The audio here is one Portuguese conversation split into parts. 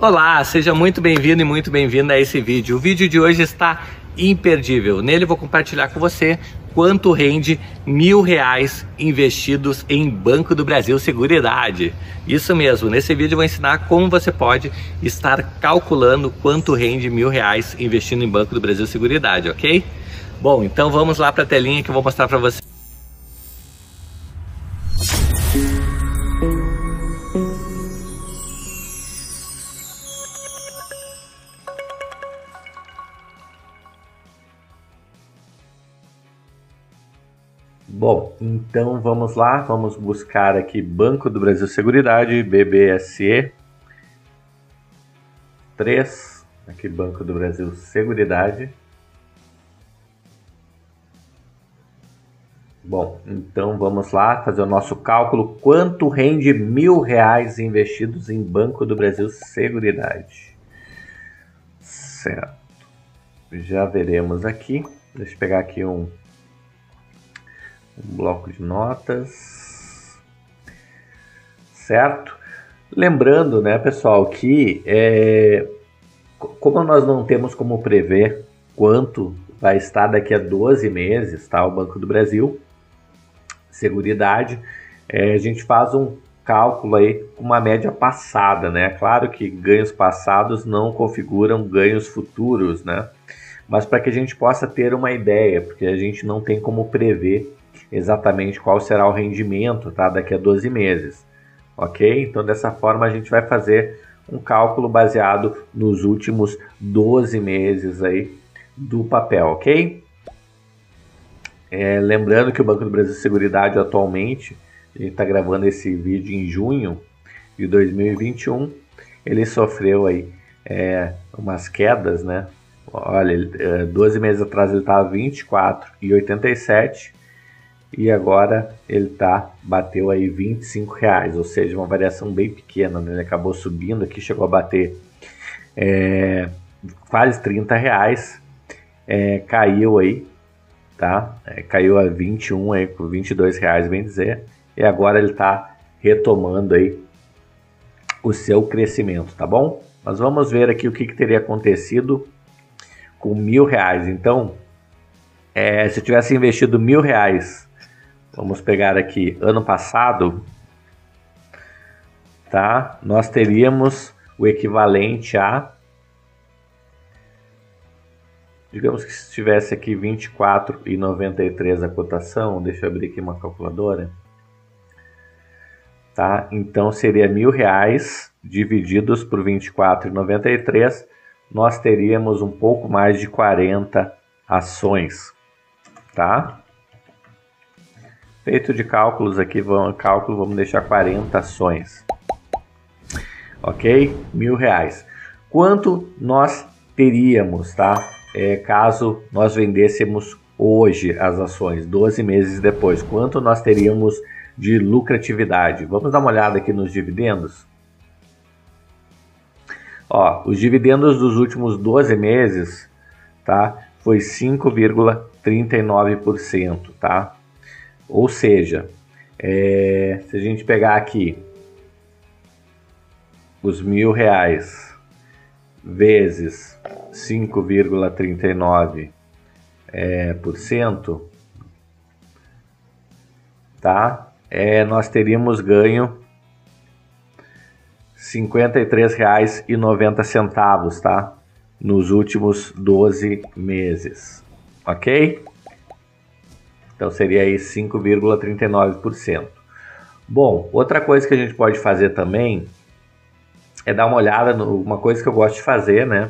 Olá, seja muito bem-vindo e muito bem-vinda a esse vídeo. O vídeo de hoje está imperdível. Nele vou compartilhar com você quanto rende mil reais investidos em Banco do Brasil Seguridade. Isso mesmo, nesse vídeo eu vou ensinar como você pode estar calculando quanto rende mil reais investindo em Banco do Brasil Seguridade, ok? Bom, então vamos lá para a telinha que eu vou mostrar para você. Bom, então vamos lá, vamos buscar aqui Banco do Brasil Seguridade, BBSE 3, aqui Banco do Brasil Seguridade. Bom, então vamos lá fazer o nosso cálculo. Quanto rende mil reais investidos em Banco do Brasil Seguridade? Certo. Já veremos aqui. Deixa eu pegar aqui um um bloco de notas, certo? Lembrando, né, pessoal, que é, como nós não temos como prever quanto vai estar daqui a 12 meses, tá, o Banco do Brasil, Seguridade, é, a gente faz um cálculo aí com uma média passada, né? Claro que ganhos passados não configuram ganhos futuros, né? Mas para que a gente possa ter uma ideia, porque a gente não tem como prever exatamente qual será o rendimento tá, daqui a 12 meses. Ok? Então, dessa forma, a gente vai fazer um cálculo baseado nos últimos 12 meses aí do papel, ok? É, lembrando que o Banco do Brasil Seguridade atualmente, a gente está gravando esse vídeo em junho de 2021, ele sofreu aí é, umas quedas, né? Olha, 12 é, meses atrás ele estava 24,87 e agora ele tá bateu aí 25 reais, ou seja, uma variação bem pequena, né? ele acabou subindo aqui, chegou a bater é, quase 30 reais, é, caiu aí, tá? É, caiu a 21 aí por 22 reais, bem dizer, e agora ele tá retomando aí o seu crescimento, tá bom? Mas vamos ver aqui o que, que teria acontecido com mil reais. Então, é, se eu tivesse investido mil reais Vamos pegar aqui ano passado, tá? Nós teríamos o equivalente a digamos que se tivesse aqui 24,93 a cotação, deixa eu abrir aqui uma calculadora, tá? Então seria mil reais divididos por 24,93, nós teríamos um pouco mais de 40 ações, tá? Feito de cálculos aqui, vamos, cálculo, vamos deixar 40 ações. Ok? Mil reais. Quanto nós teríamos, tá? É, caso nós vendêssemos hoje as ações, 12 meses depois, quanto nós teríamos de lucratividade? Vamos dar uma olhada aqui nos dividendos? Ó, os dividendos dos últimos 12 meses, tá? Foi 5,39%, tá? Ou seja, é, se a gente pegar aqui os mil reais vezes 5,39 é, por cento, tá? É, nós teríamos ganho R$ 53,90, tá? Nos últimos 12 meses, ok? Então seria aí 5,39%. Bom, outra coisa que a gente pode fazer também é dar uma olhada no, uma coisa que eu gosto de fazer, né?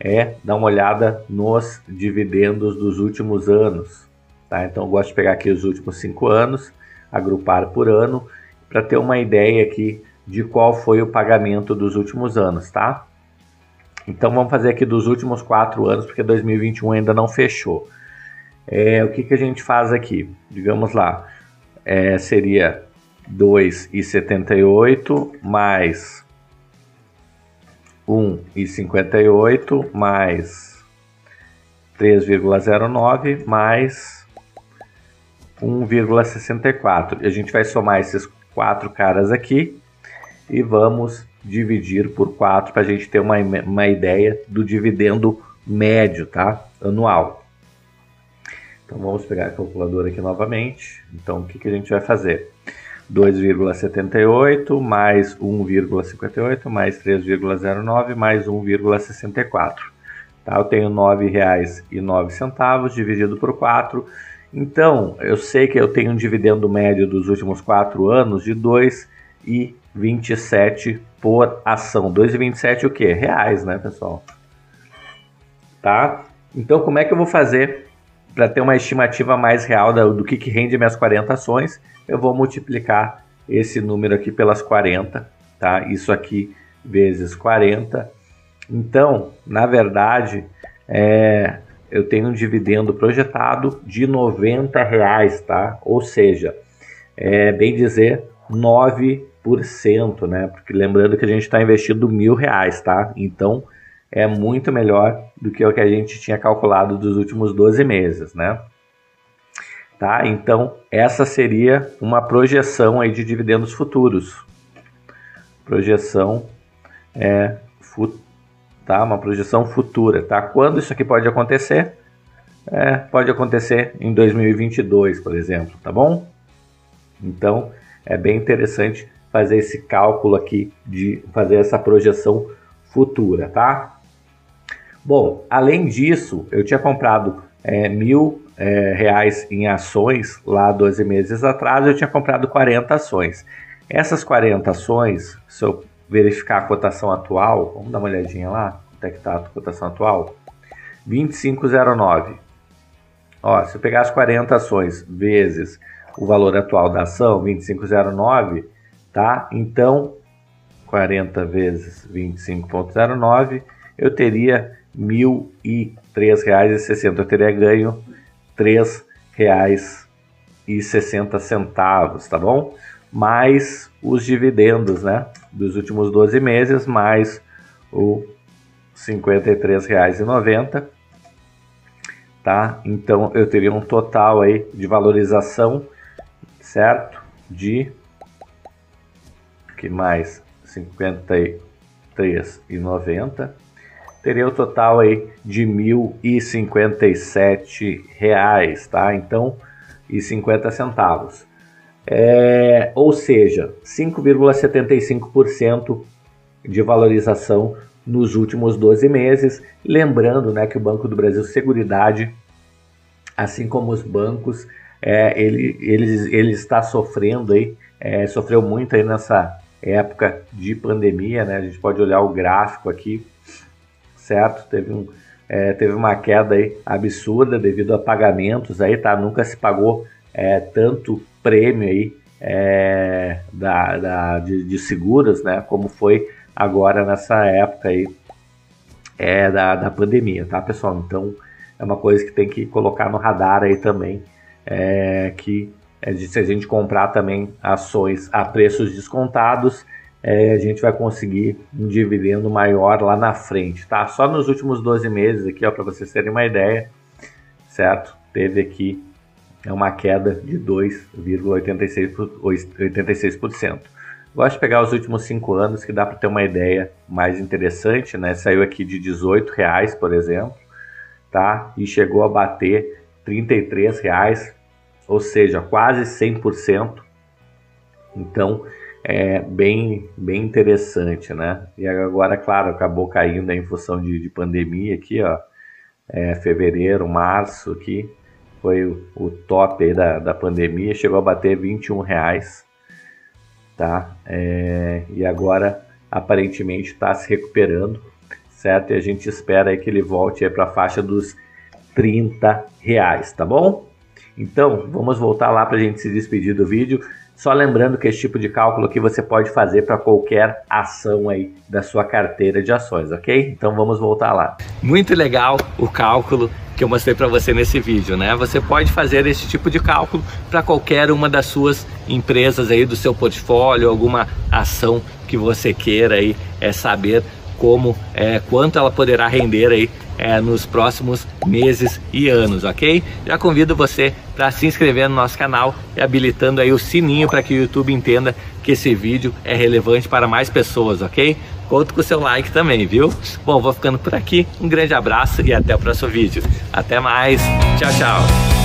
É dar uma olhada nos dividendos dos últimos anos, tá? Então eu gosto de pegar aqui os últimos cinco anos, agrupar por ano, para ter uma ideia aqui de qual foi o pagamento dos últimos anos, tá? Então vamos fazer aqui dos últimos quatro anos, porque 2021 ainda não fechou. É, o que, que a gente faz aqui? Digamos lá, é, seria 2,78 mais 1,58 mais 3,09 mais 1,64. A gente vai somar esses quatro caras aqui e vamos dividir por 4 para a gente ter uma, uma ideia do dividendo médio, tá? Anual. Então vamos pegar a calculadora aqui novamente. Então o que, que a gente vai fazer? 2,78 mais 1,58 mais 3,09 mais 1,64. Tá? Eu tenho R$ 9,09 dividido por 4. Então, eu sei que eu tenho um dividendo médio dos últimos 4 anos de R$ 2,27 por ação. 2,27 o quê? Reais, né, pessoal? Tá? Então, como é que eu vou fazer para ter uma estimativa mais real do, que, que rende minhas 40 ações? Eu vou multiplicar esse número aqui pelas 40, tá? Isso aqui vezes 40 então, na verdade, é, eu tenho um dividendo projetado de 90 reais, tá? Ou seja, é bem dizer 9%, né? Porque lembrando que a gente está investindo mil reais, tá? Então é muito melhor do que o que a gente tinha calculado dos últimos 12 meses, né? Tá? Então essa seria uma projeção aí de dividendos futuros. Projeção é futura tá? Uma projeção futura, tá? Quando isso aqui pode acontecer? É, pode acontecer em 2022, por exemplo, tá bom? Então, é bem interessante fazer esse cálculo aqui de fazer essa projeção futura, tá? Bom, além disso, eu tinha comprado é, mil é, reais em ações lá 12 meses atrás, eu tinha comprado 40 ações. Essas 40 ações, se eu verificar a cotação atual, vamos dar uma olhadinha lá, quanto é que está a cotação atual? 25,09. Ó, se eu pegar as 40 ações vezes o valor atual da ação, 25,09, tá? Então, 40 vezes 25,09, eu teria R$ 1.003,60. Eu teria ganho R$ 3,60, tá bom? mais os dividendos, né, dos últimos 12 meses, mais o R$ 53,90, tá? Então eu teria um total aí de valorização, certo? De que mais 53,90. Teria o total aí de 1.057 reais, tá? Então, e 50 centavos. É, ou seja, 5,75% de valorização nos últimos 12 meses. Lembrando né, que o Banco do Brasil Seguridade, assim como os bancos, é, ele, ele, ele está sofrendo aí, é, sofreu muito aí nessa época de pandemia, né? A gente pode olhar o gráfico aqui, certo? Teve, um, é, teve uma queda aí absurda devido a pagamentos aí, tá? Nunca se pagou é, tanto prêmio aí é, da, da, de, de, seguros, né? Como foi agora nessa época aí é, da, da pandemia, tá, pessoal? Então é uma coisa que tem que colocar no radar aí também, é, que é de, se a gente comprar também ações a preços descontados, é, a gente vai conseguir um dividendo maior lá na frente, tá? Só nos últimos 12 meses aqui, ó, para vocês terem uma ideia, certo? Teve aqui uma queda de 2,86%. Gosto de pegar os últimos cinco anos que dá para ter uma ideia mais interessante, né? Saiu aqui de 18 reais, por exemplo, tá? E chegou a bater 33 reais, ou seja, quase 100%. Então, é bem, bem interessante, né? E agora, claro, acabou caindo em função de, de pandemia aqui, ó. É, fevereiro, março aqui, foi o, o top da, da pandemia, chegou a bater 21 reais, tá? É, e agora aparentemente está se recuperando, certo? E a gente espera aí que ele volte para a faixa dos 30 reais, tá bom? Então, vamos voltar lá para a gente se despedir do vídeo. Só lembrando que esse tipo de cálculo aqui você pode fazer para qualquer ação aí da sua carteira de ações, ok? Então vamos voltar lá. Muito legal o cálculo que eu mostrei para você nesse vídeo, né? Você pode fazer esse tipo de cálculo para qualquer uma das suas empresas aí do seu portfólio, alguma ação que você queira aí é saber como é quanto ela poderá render aí é, nos próximos meses e anos, ok? Já convido você para se inscrever no nosso canal e habilitando aí o sininho para que o YouTube entenda que esse vídeo é relevante para mais pessoas, ok? Conto com o seu like também, viu? Bom, vou ficando por aqui. Um grande abraço e até o próximo vídeo. Até mais. Tchau, tchau.